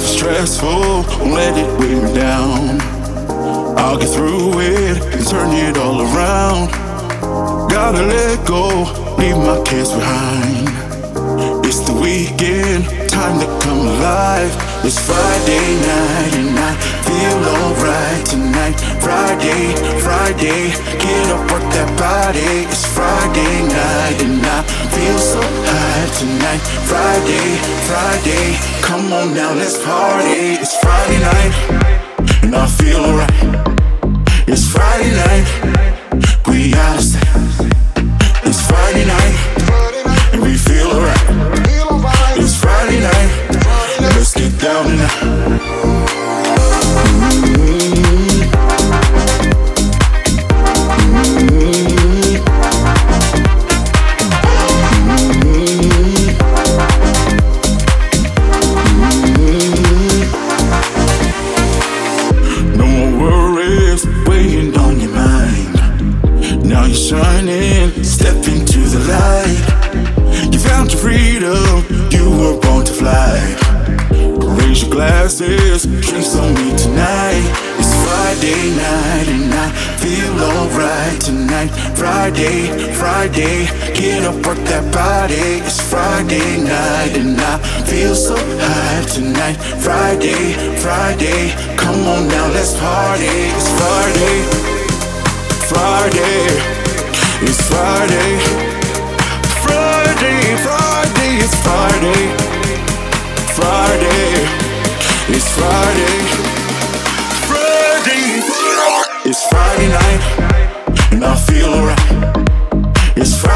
stressful, won't let it weigh me down. I'll get through it and turn it all around. Gotta let go, leave my cares behind. It's Friday night and I feel alright tonight. Friday, Friday, get up, work that body. It's Friday night and I feel so high tonight. Friday, Friday, come on now, let's party. It's Friday night and I feel alright. It's Friday night, we out step into the light. You found your freedom, you were born to fly. Raise your glasses, drinks on me tonight. It's Friday night and I feel alright tonight. Friday, Friday, get up, work that body. It's Friday night and I feel so high tonight. Friday, Friday, come on now, let's party. It's Friday, it's Friday. Friday, Friday, it's Friday. Friday, it's Friday. Friday, it's Friday night, and I feel alright. It's Friday